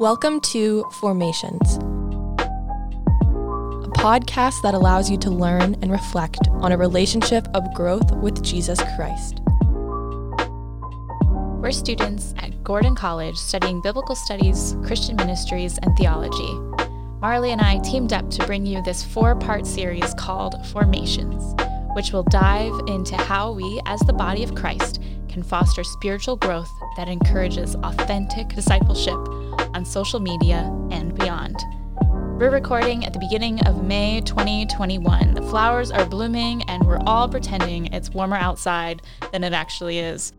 Welcome to Formations, a podcast that allows you to learn and reflect on a relationship of growth with Jesus Christ. We're students at Gordon College studying biblical studies, Christian ministries, and theology. Marley and I teamed up to bring you this four part series called Formations, which will dive into how we, as the body of Christ, can foster spiritual growth that encourages authentic discipleship on social media and beyond. We're recording at the beginning of May 2021. The flowers are blooming, and we're all pretending it's warmer outside than it actually is.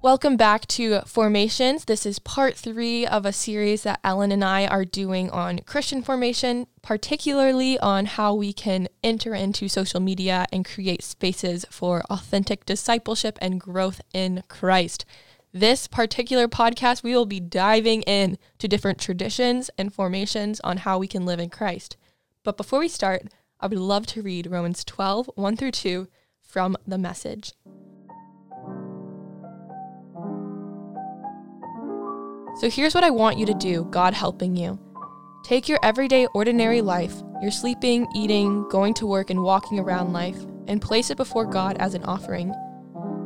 Welcome back to Formations. This is part three of a series that Ellen and I are doing on Christian formation, particularly on how we can enter into social media and create spaces for authentic discipleship and growth in Christ. This particular podcast, we will be diving in to different traditions and formations on how we can live in Christ. But before we start, I would love to read Romans 12, 1 through 2 from the message. So here's what I want you to do, God helping you. Take your everyday, ordinary life, your sleeping, eating, going to work, and walking around life, and place it before God as an offering.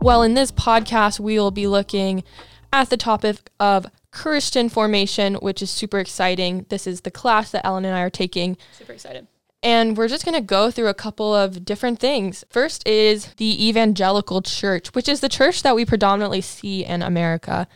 Well, in this podcast, we will be looking at the topic of Christian formation, which is super exciting. This is the class that Ellen and I are taking. Super excited. And we're just going to go through a couple of different things. First is the evangelical church, which is the church that we predominantly see in America.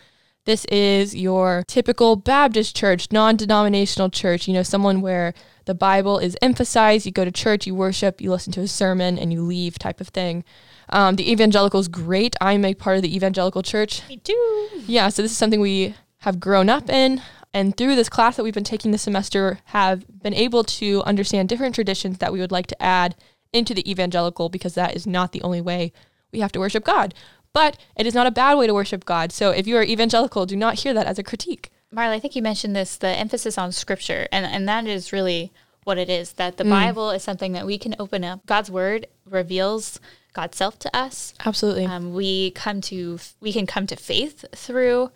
This is your typical Baptist church, non denominational church, you know, someone where the Bible is emphasized. You go to church, you worship, you listen to a sermon, and you leave type of thing. Um, the evangelical is great. I'm a part of the evangelical church. Me too. Yeah, so this is something we have grown up in and through this class that we've been taking this semester have been able to understand different traditions that we would like to add into the evangelical because that is not the only way we have to worship God. But it is not a bad way to worship God. So if you are evangelical, do not hear that as a critique. Marley, I think you mentioned this the emphasis on scripture, and, and that is really what it is that the mm. Bible is something that we can open up. God's word reveals God's self to us. Absolutely. Um, we come to we can come to faith through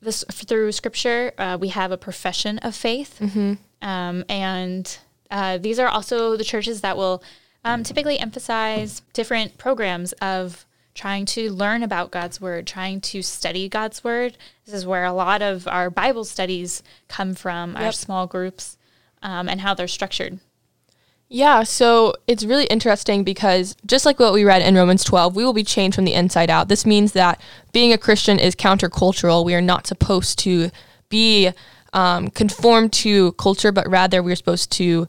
this through scripture. Uh, we have a profession of faith, mm-hmm. um, and uh, these are also the churches that will um, typically emphasize different programs of trying to learn about God's word, trying to study God's word. This is where a lot of our Bible studies come from, yep. our small groups, um, and how they're structured. Yeah, so it's really interesting because just like what we read in Romans 12, we will be changed from the inside out. This means that being a Christian is countercultural. We are not supposed to be um, conformed to culture, but rather we're supposed to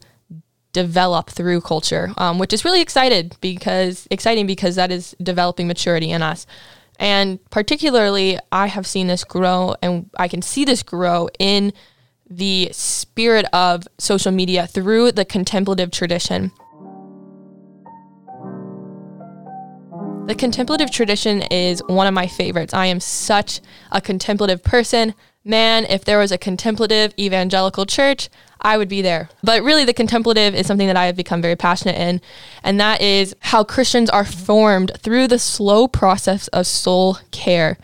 develop through culture, um, which is really excited because exciting because that is developing maturity in us. And particularly, I have seen this grow, and I can see this grow in the spirit of social media through the contemplative tradition. The contemplative tradition is one of my favorites. I am such a contemplative person. Man, if there was a contemplative evangelical church, I would be there. But really, the contemplative is something that I have become very passionate in, and that is how Christians are formed through the slow process of soul care.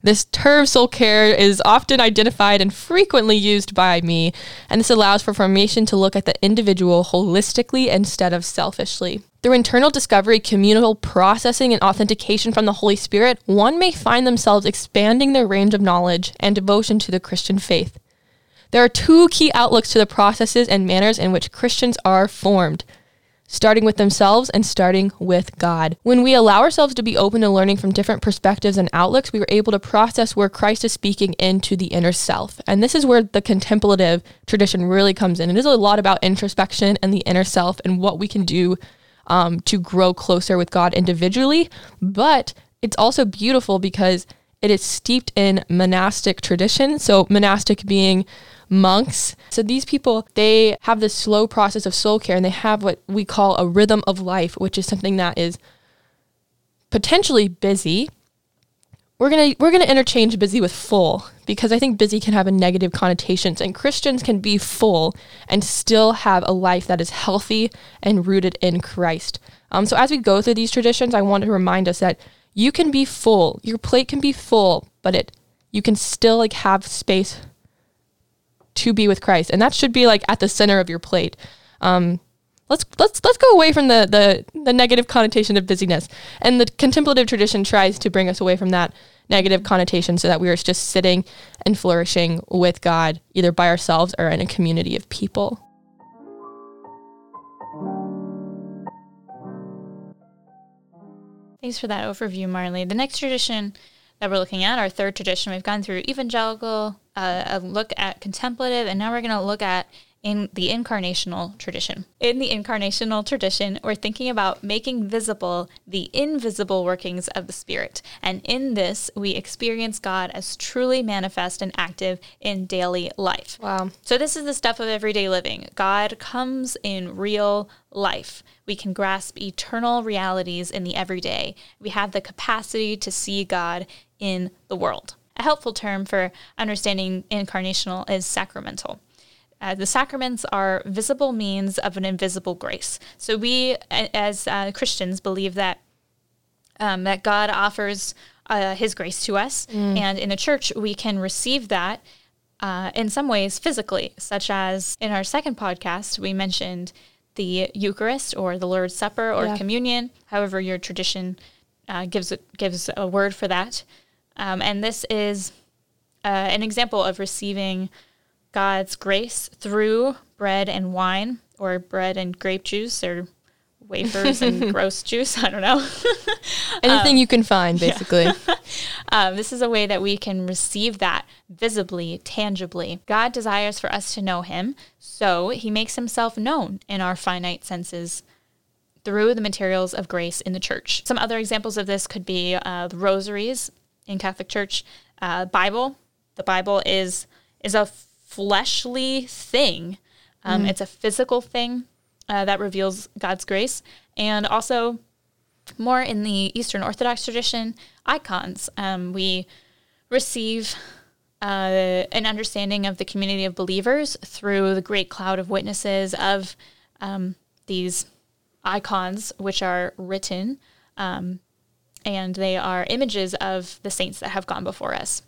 This term soul care is often identified and frequently used by me, and this allows for formation to look at the individual holistically instead of selfishly. Through internal discovery, communal processing, and authentication from the Holy Spirit, one may find themselves expanding their range of knowledge and devotion to the Christian faith. There are two key outlooks to the processes and manners in which Christians are formed starting with themselves and starting with God. When we allow ourselves to be open to learning from different perspectives and outlooks, we are able to process where Christ is speaking into the inner self. And this is where the contemplative tradition really comes in. It is a lot about introspection and the inner self and what we can do um, to grow closer with God individually. But it's also beautiful because It is steeped in monastic tradition. So, monastic being monks. So, these people, they have this slow process of soul care and they have what we call a rhythm of life, which is something that is potentially busy. We're going to we're going to interchange busy with full because I think busy can have a negative connotations and Christians can be full and still have a life that is healthy and rooted in Christ. Um, so as we go through these traditions, I want to remind us that you can be full. Your plate can be full, but it you can still like have space to be with Christ, and that should be like at the center of your plate. Um, let's let's let's go away from the, the the negative connotation of busyness, and the contemplative tradition tries to bring us away from that negative connotation, so that we are just sitting and flourishing with God, either by ourselves or in a community of people. Thanks for that overview, Marley. The next tradition that we're looking at, our third tradition, we've gone through evangelical, uh, a look at contemplative, and now we're going to look at in the incarnational tradition. In the incarnational tradition, we're thinking about making visible the invisible workings of the Spirit. And in this, we experience God as truly manifest and active in daily life. Wow. So, this is the stuff of everyday living. God comes in real life. We can grasp eternal realities in the everyday. We have the capacity to see God in the world. A helpful term for understanding incarnational is sacramental. Uh, the sacraments are visible means of an invisible grace. So we, as uh, Christians, believe that um, that God offers uh, His grace to us, mm. and in the church we can receive that uh, in some ways physically, such as in our second podcast we mentioned the Eucharist or the Lord's Supper or yeah. communion, however your tradition uh, gives gives a word for that, um, and this is uh, an example of receiving God's grace through bread and wine, or bread and grape juice, or wafers and gross juice. I don't know. Anything um, you can find, basically. Yeah. um, this is a way that we can receive that visibly, tangibly. God desires for us to know Him, so He makes Himself known in our finite senses through the materials of grace in the church. Some other examples of this could be uh, the rosaries in Catholic Church, uh, Bible. The Bible is is a fleshly thing. Um, mm. It's a physical thing uh, that reveals God's grace, and also more in the Eastern Orthodox tradition, icons. Um, we receive uh, an understanding of the community of believers through the great cloud of witnesses of um, these icons, which are written, um, and they are images of the saints that have gone before us.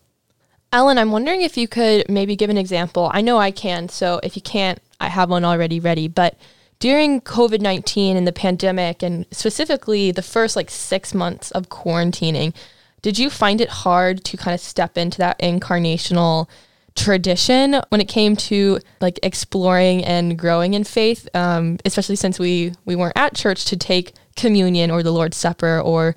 Ellen, I'm wondering if you could maybe give an example. I know I can, so if you can't, I have one already ready. But during COVID 19 and the pandemic, and specifically the first like six months of quarantining, did you find it hard to kind of step into that incarnational tradition when it came to like exploring and growing in faith, um, especially since we we weren't at church to take communion or the Lord's Supper, or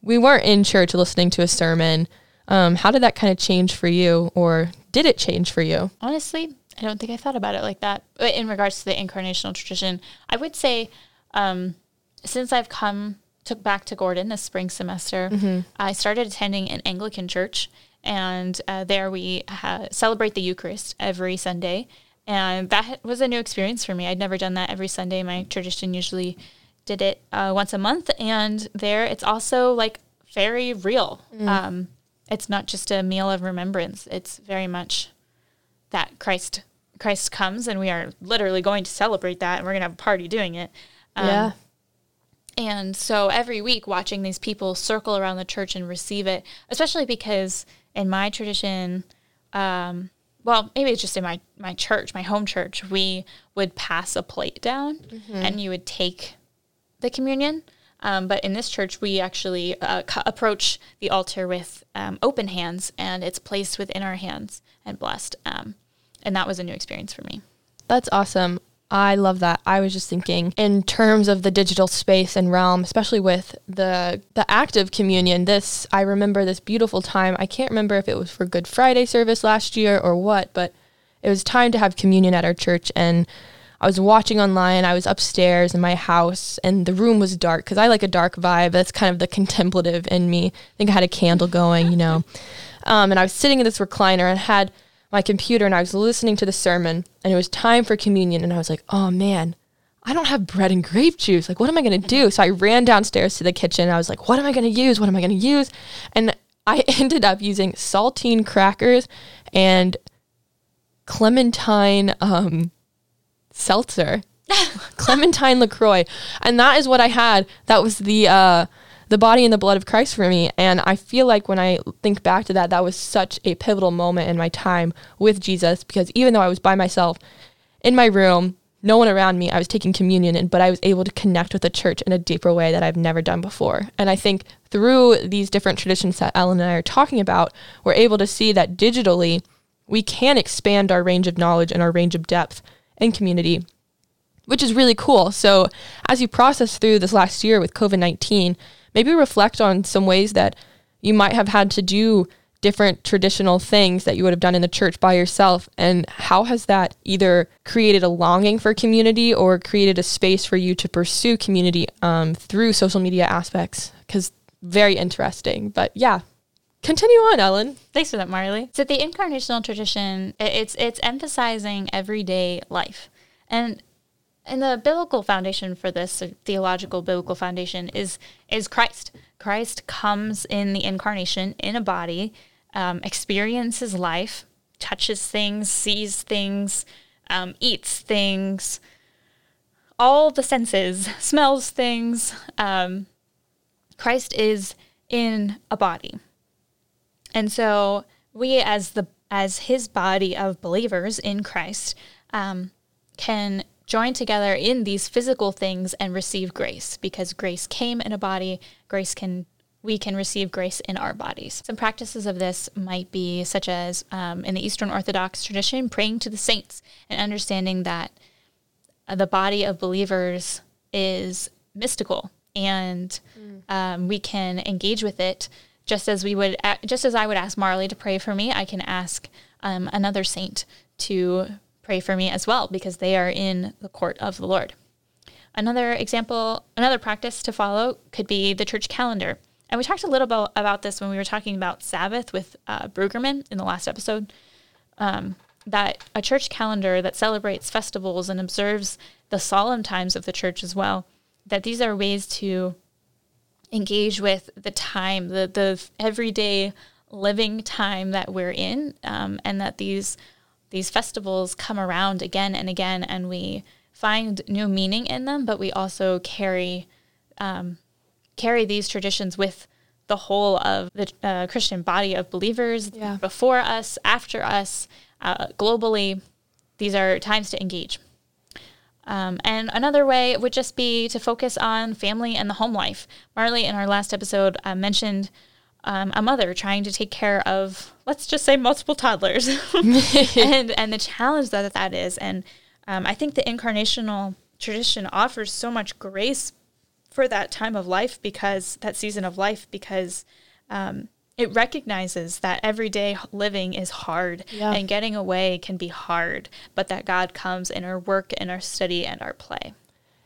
we weren't in church listening to a sermon? Um, how did that kind of change for you, or did it change for you? Honestly, I don't think I thought about it like that. But in regards to the incarnational tradition, I would say um, since I've come took back to Gordon this spring semester, mm-hmm. I started attending an Anglican church, and uh, there we ha- celebrate the Eucharist every Sunday, and that was a new experience for me. I'd never done that every Sunday. My tradition usually did it uh, once a month, and there it's also like very real. Mm. Um, it's not just a meal of remembrance. It's very much that Christ Christ comes, and we are literally going to celebrate that, and we're gonna have a party doing it. Um, yeah. And so every week, watching these people circle around the church and receive it, especially because in my tradition, um, well, maybe it's just in my my church, my home church, we would pass a plate down, mm-hmm. and you would take the communion. Um, but in this church, we actually uh, approach the altar with um, open hands, and it's placed within our hands and blessed. Um, and that was a new experience for me. That's awesome. I love that. I was just thinking in terms of the digital space and realm, especially with the the act of communion. This I remember this beautiful time. I can't remember if it was for Good Friday service last year or what, but it was time to have communion at our church and I was watching online. I was upstairs in my house, and the room was dark because I like a dark vibe. That's kind of the contemplative in me. I think I had a candle going, you know. Um, and I was sitting in this recliner and had my computer, and I was listening to the sermon, and it was time for communion. And I was like, oh man, I don't have bread and grape juice. Like, what am I going to do? So I ran downstairs to the kitchen. I was like, what am I going to use? What am I going to use? And I ended up using saltine crackers and clementine um, seltzer, clementine Lacroix, and that is what I had. That was the uh, the body and the blood of Christ for me. And I feel like when I think back to that, that was such a pivotal moment in my time with Jesus because even though I was by myself in my room, no one around me, I was taking communion, and, but I was able to connect with the church in a deeper way that I've never done before. And I think through these different traditions that Ellen and I are talking about, we're able to see that digitally we can expand our range of knowledge and our range of depth and community, which is really cool. So as you process through this last year with COVID 19, maybe reflect on some ways that you might have had to do different traditional things that you would have done in the church by yourself and how has that either created a longing for community or created a space for you to pursue community um, through social media aspects because very interesting but yeah continue on ellen thanks for that marley so the incarnational tradition it's it's emphasizing everyday life and and the biblical foundation for this theological biblical foundation is is christ christ comes in the incarnation in a body um, experiences life, touches things, sees things, um, eats things, all the senses, smells things. Um, Christ is in a body. And so we as the as his body of believers in Christ um, can join together in these physical things and receive grace because grace came in a body. Grace can we can receive grace in our bodies. Some practices of this might be such as um, in the Eastern Orthodox tradition, praying to the saints and understanding that uh, the body of believers is mystical and mm. um, we can engage with it just as we would, just as I would ask Marley to pray for me, I can ask um, another saint to pray for me as well because they are in the court of the Lord. Another example, another practice to follow could be the church calendar. And we talked a little bit about this when we were talking about Sabbath with uh, Brueggemann in the last episode. Um, that a church calendar that celebrates festivals and observes the solemn times of the church as well, that these are ways to engage with the time, the, the everyday living time that we're in, um, and that these these festivals come around again and again, and we find new meaning in them, but we also carry um, carry these traditions with the whole of the uh, Christian body of believers yeah. before us, after us, uh, globally. These are times to engage. Um, and another way would just be to focus on family and the home life. Marley, in our last episode, uh, mentioned um, a mother trying to take care of, let's just say, multiple toddlers, and and the challenge that that is. And um, I think the incarnational tradition offers so much grace for that time of life because that season of life because um, it recognizes that everyday living is hard yeah. and getting away can be hard, but that God comes in our work, in our study, and our play.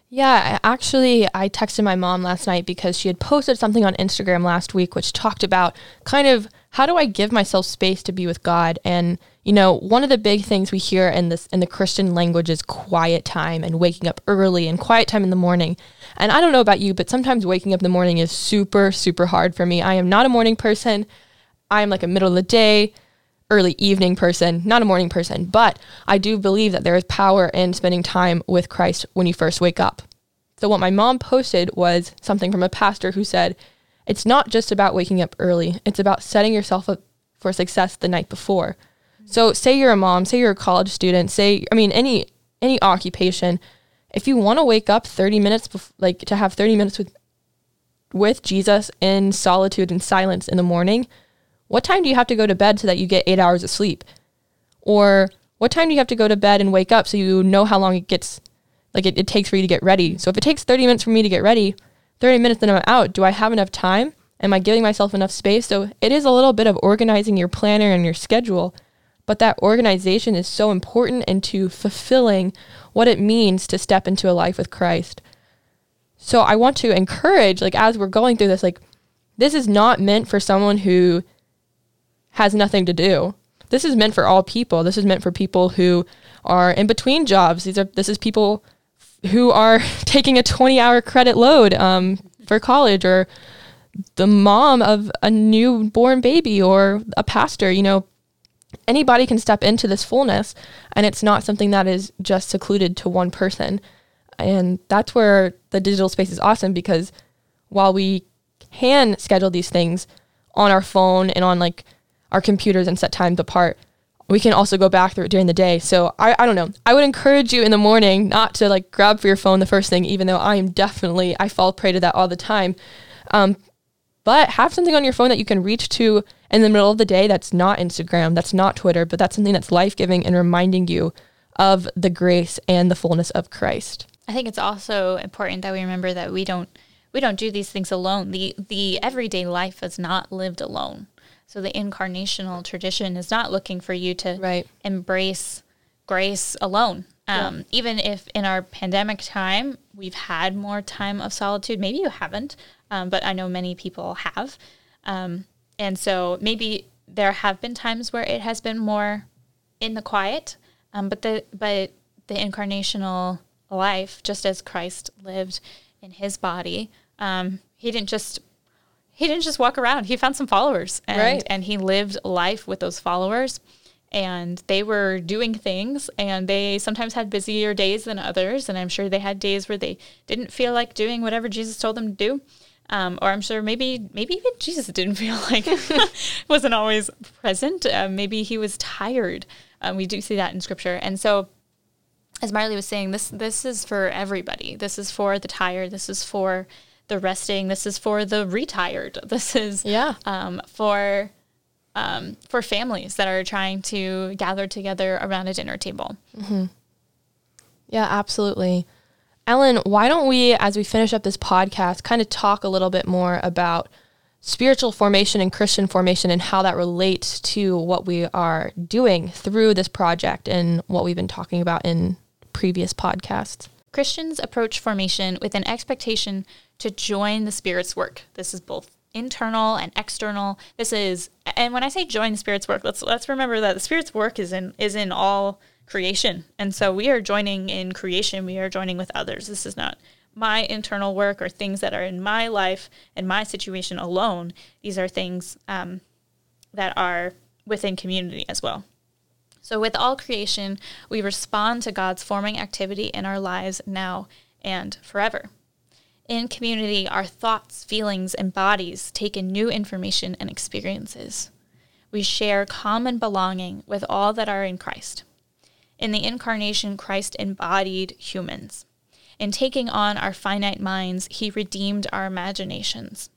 Yeah, actually, I texted my mom last night because she had posted something on Instagram last week which talked about kind of how do I give myself space to be with God and you know, one of the big things we hear in this in the Christian language is quiet time and waking up early and quiet time in the morning. And I don't know about you, but sometimes waking up in the morning is super super hard for me. I am not a morning person. I am like a middle of the day, early evening person, not a morning person, but I do believe that there is power in spending time with Christ when you first wake up. So what my mom posted was something from a pastor who said, "It's not just about waking up early. It's about setting yourself up for success the night before." So say you're a mom, say you're a college student, say I mean any any occupation, if you want to wake up 30 minutes bef- like to have 30 minutes with with Jesus in solitude and silence in the morning, what time do you have to go to bed so that you get 8 hours of sleep? Or what time do you have to go to bed and wake up so you know how long it gets like it, it takes for you to get ready? So if it takes 30 minutes for me to get ready, 30 minutes and I'm out, do I have enough time? Am I giving myself enough space? So it is a little bit of organizing your planner and your schedule but that organization is so important into fulfilling what it means to step into a life with Christ. So I want to encourage, like, as we're going through this, like, this is not meant for someone who has nothing to do. This is meant for all people. This is meant for people who are in between jobs. These are this is people who are taking a 20 hour credit load um, for college or the mom of a newborn baby or a pastor, you know, anybody can step into this fullness and it's not something that is just secluded to one person. And that's where the digital space is awesome because while we can schedule these things on our phone and on like our computers and set times apart, we can also go back through it during the day. So I, I don't know. I would encourage you in the morning not to like grab for your phone the first thing, even though I am definitely, I fall prey to that all the time. Um, but have something on your phone that you can reach to in the middle of the day that's not Instagram, that's not Twitter, but that's something that's life giving and reminding you of the grace and the fullness of Christ. I think it's also important that we remember that we don't we don't do these things alone. The the everyday life is not lived alone. So the incarnational tradition is not looking for you to right. embrace grace alone. Um, yeah. Even if in our pandemic time we've had more time of solitude, maybe you haven't, um, but I know many people have. Um, and so maybe there have been times where it has been more in the quiet, um, but the but the incarnational life, just as Christ lived in His body, um, He didn't just he didn't just walk around. He found some followers and, right. and he lived life with those followers. And they were doing things, and they sometimes had busier days than others. And I'm sure they had days where they didn't feel like doing whatever Jesus told them to do. Um, or I'm sure maybe maybe even Jesus didn't feel like wasn't always present. Uh, maybe he was tired. Um, we do see that in Scripture, and so as Marley was saying, this this is for everybody. This is for the tired. This is for the resting. This is for the retired. This is yeah um, for um, for families that are trying to gather together around a dinner table. Mm-hmm. Yeah, absolutely. Ellen, why don't we, as we finish up this podcast, kind of talk a little bit more about spiritual formation and Christian formation and how that relates to what we are doing through this project and what we've been talking about in previous podcasts? Christians approach formation with an expectation to join the Spirit's work. This is both internal and external. This is, and when I say join the Spirit's work, let's let's remember that the Spirit's work is in is in all creation, and so we are joining in creation. We are joining with others. This is not my internal work or things that are in my life and my situation alone. These are things um, that are within community as well. So, with all creation, we respond to God's forming activity in our lives now and forever. In community, our thoughts, feelings, and bodies take in new information and experiences. We share common belonging with all that are in Christ. In the incarnation, Christ embodied humans. In taking on our finite minds, he redeemed our imaginations.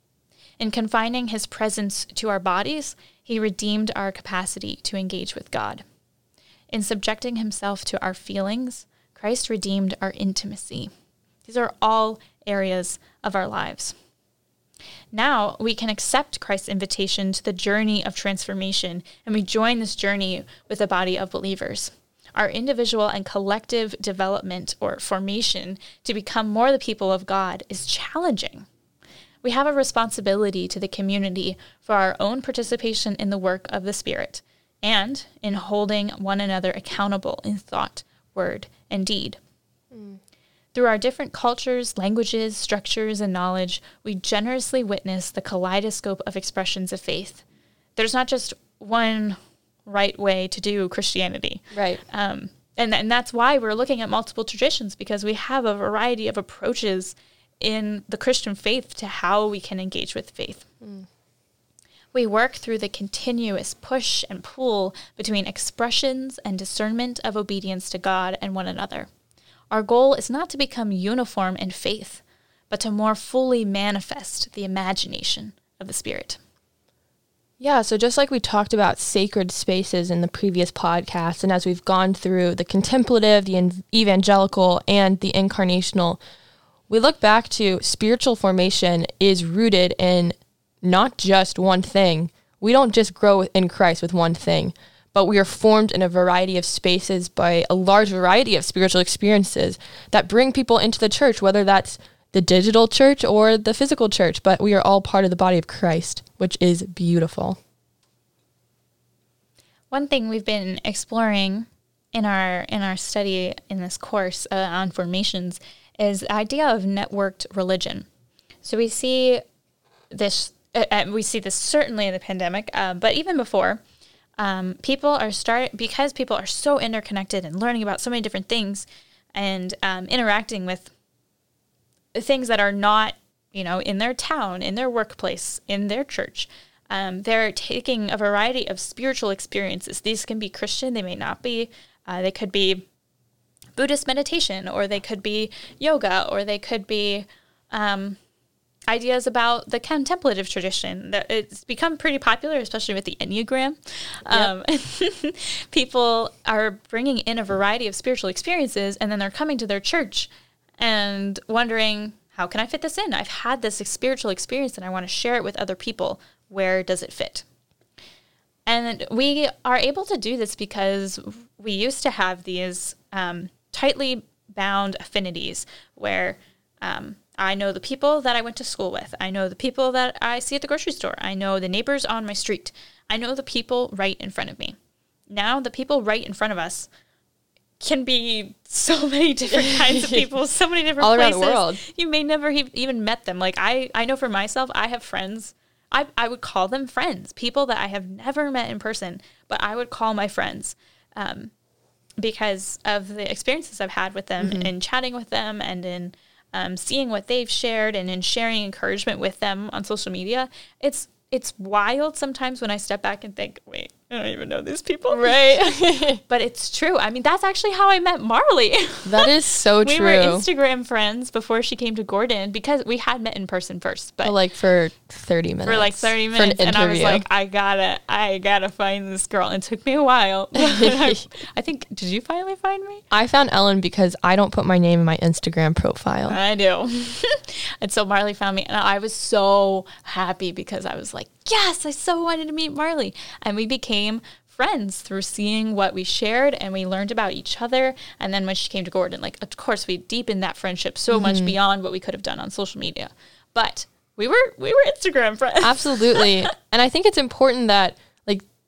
In confining his presence to our bodies, he redeemed our capacity to engage with God. In subjecting himself to our feelings, Christ redeemed our intimacy. These are all areas of our lives. Now we can accept Christ's invitation to the journey of transformation, and we join this journey with a body of believers. Our individual and collective development or formation to become more the people of God is challenging. We have a responsibility to the community for our own participation in the work of the Spirit and in holding one another accountable in thought, word, and deed. Mm. Through our different cultures, languages, structures, and knowledge, we generously witness the kaleidoscope of expressions of faith. There's not just one right way to do Christianity. Right. Um, and, and that's why we're looking at multiple traditions because we have a variety of approaches in the Christian faith to how we can engage with faith. Mm. We work through the continuous push and pull between expressions and discernment of obedience to God and one another. Our goal is not to become uniform in faith, but to more fully manifest the imagination of the Spirit. Yeah, so just like we talked about sacred spaces in the previous podcast, and as we've gone through the contemplative, the evangelical, and the incarnational, we look back to spiritual formation is rooted in not just one thing. We don't just grow in Christ with one thing, but we are formed in a variety of spaces by a large variety of spiritual experiences that bring people into the church, whether that's the digital church or the physical church, but we are all part of the body of Christ, which is beautiful. One thing we've been exploring in our in our study in this course uh, on formations is the idea of networked religion. So we see this uh, uh, we see this certainly in the pandemic, uh, but even before, um, people are start because people are so interconnected and learning about so many different things and um, interacting with things that are not you know in their town, in their workplace, in their church. Um, they're taking a variety of spiritual experiences. These can be Christian, they may not be. Uh, they could be Buddhist meditation, or they could be yoga, or they could be um, ideas about the contemplative tradition. That it's become pretty popular, especially with the Enneagram. Um, people are bringing in a variety of spiritual experiences, and then they're coming to their church and wondering, how can I fit this in? I've had this spiritual experience and I want to share it with other people. Where does it fit? And we are able to do this because we used to have these um, tightly bound affinities where um, I know the people that I went to school with. I know the people that I see at the grocery store. I know the neighbors on my street. I know the people right in front of me. Now, the people right in front of us can be so many different kinds of people, so many different All places. around the world. You may never even met them. Like I, I know for myself, I have friends. I, I would call them friends, people that I have never met in person, but I would call my friends um, because of the experiences I've had with them Mm-hmm. in chatting with them and in um, seeing what they've shared and in sharing encouragement with them on social media. It's it's wild sometimes when I step back and think, wait, I don't even know these people. Right. But it's true. I mean, that's actually how I met Marley. that is so we true. We were Instagram friends before she came to Gordon because we had met in person first. But like for 30 minutes. for like 30 for an minutes and I was like I gotta I gotta find this girl and it took me a while I, I think did you finally find me I found Ellen because I don't put my name in my Instagram profile. I do and so Marley found me and I was so happy because I was like yes I so wanted to meet Marley and we became friends through seeing what we shared and we learned about each other and then when she came to Gordon like of course we deepened that friendship so Mm-hmm. much beyond what we could have done on social media but we were we were Instagram friends Absolutely. and I think it's important that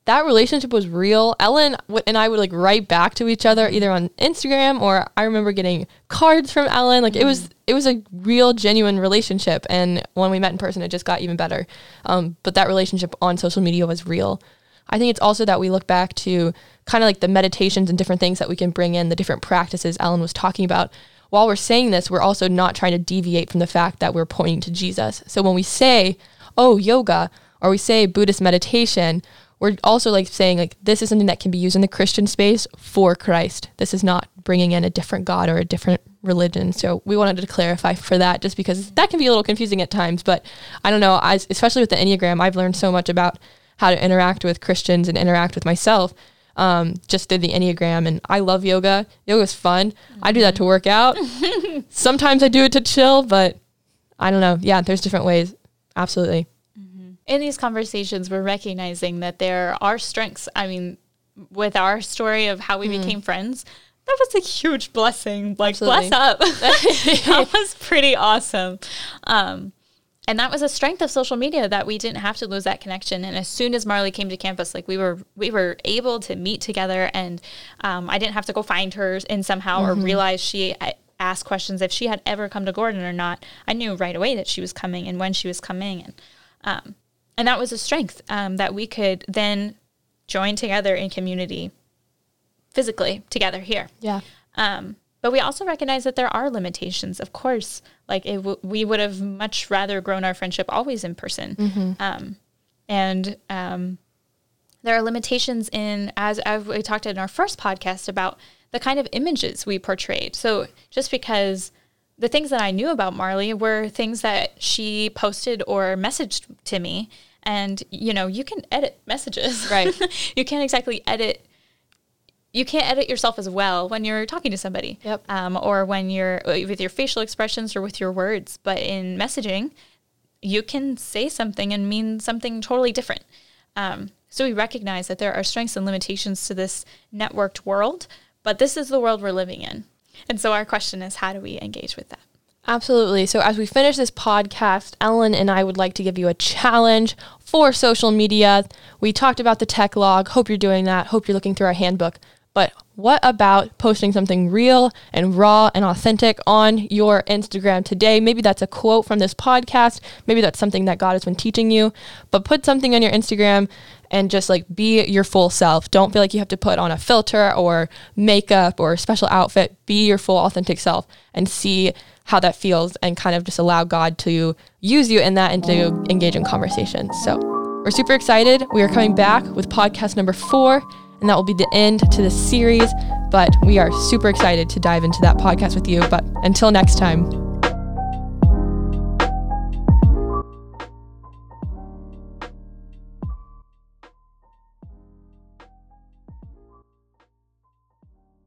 that relationship was real. Ellen and I would like write back to each other either on Instagram or I remember getting cards from Ellen. Like it was it was a real genuine relationship and when we met in person it just got even better. Um, but that relationship on social media was real. I think it's also that we look back to kind of like the meditations and different things that we can bring in, the different practices Ellen was talking about. While we're saying this, we're also not trying to deviate from the fact that we're pointing to Jesus. So when we say, oh, yoga, or we say Buddhist meditation, we're also like saying like this is something that can be used in the Christian space for Christ. This is not bringing in a different God or a different religion. So we wanted to clarify for that just because that can be a little confusing at times. But I don't know, I, especially with the Enneagram, I've learned so much about how to interact with Christians and interact with myself um, just through the Enneagram. And I love yoga. Yoga's fun. I do that to work out. Sometimes I do it to chill, but I don't know. Yeah, there's different ways. Absolutely. In these conversations, we're recognizing that there are strengths. I mean, with our story of how we became friends, that was a huge blessing. Like, Absolutely. bless up. that was pretty awesome. Um, and that was a strength of social media that we didn't have to lose that connection. And as soon as Marley came to campus, like we were, we were able to meet together, and um, I didn't have to go find her in somehow or realize she uh, asked questions if she had ever come to Gordon or not. I knew right away that she was coming and when she was coming, and um, and that was a strength um, that we could then join together in community, physically together here. Yeah. Um, but we also recognize that there are limitations. Of course, like it w- we would have much rather grown our friendship always in person. Um, and um, there are limitations in, as, as we talked in our first podcast about the kind of images we portrayed. So just because the things that I knew about Marley were things that she posted or messaged to me. And, you know, you can edit messages. Right. you can't exactly edit you can't edit yourself as well when you're talking to somebody Yep. um, or when you're with your facial expressions or with your words but in messaging you can say something and mean something totally different um, So we recognize that there are strengths and limitations to this networked world, but this is the world we're living in. And so our question is how do we engage with that? Absolutely. So, as we finish this podcast, Ellen and I would like to give you a challenge for social media. We talked about the tech log. Hope you're doing that. Hope you're looking through our handbook. But what about posting something real and raw and authentic on your Instagram today? Maybe that's a quote from this podcast. Maybe that's something that God has been teaching you. But put something on your Instagram and just like be your full self. Don't feel like you have to put on a filter or makeup or a special outfit. Be your full authentic self and see how that feels and kind of just allow God to use you in that and to engage in conversation. So we're super excited. We are coming back with podcast number four, and that will be the end to this series. But we are super excited to dive into that podcast with you. But until next time.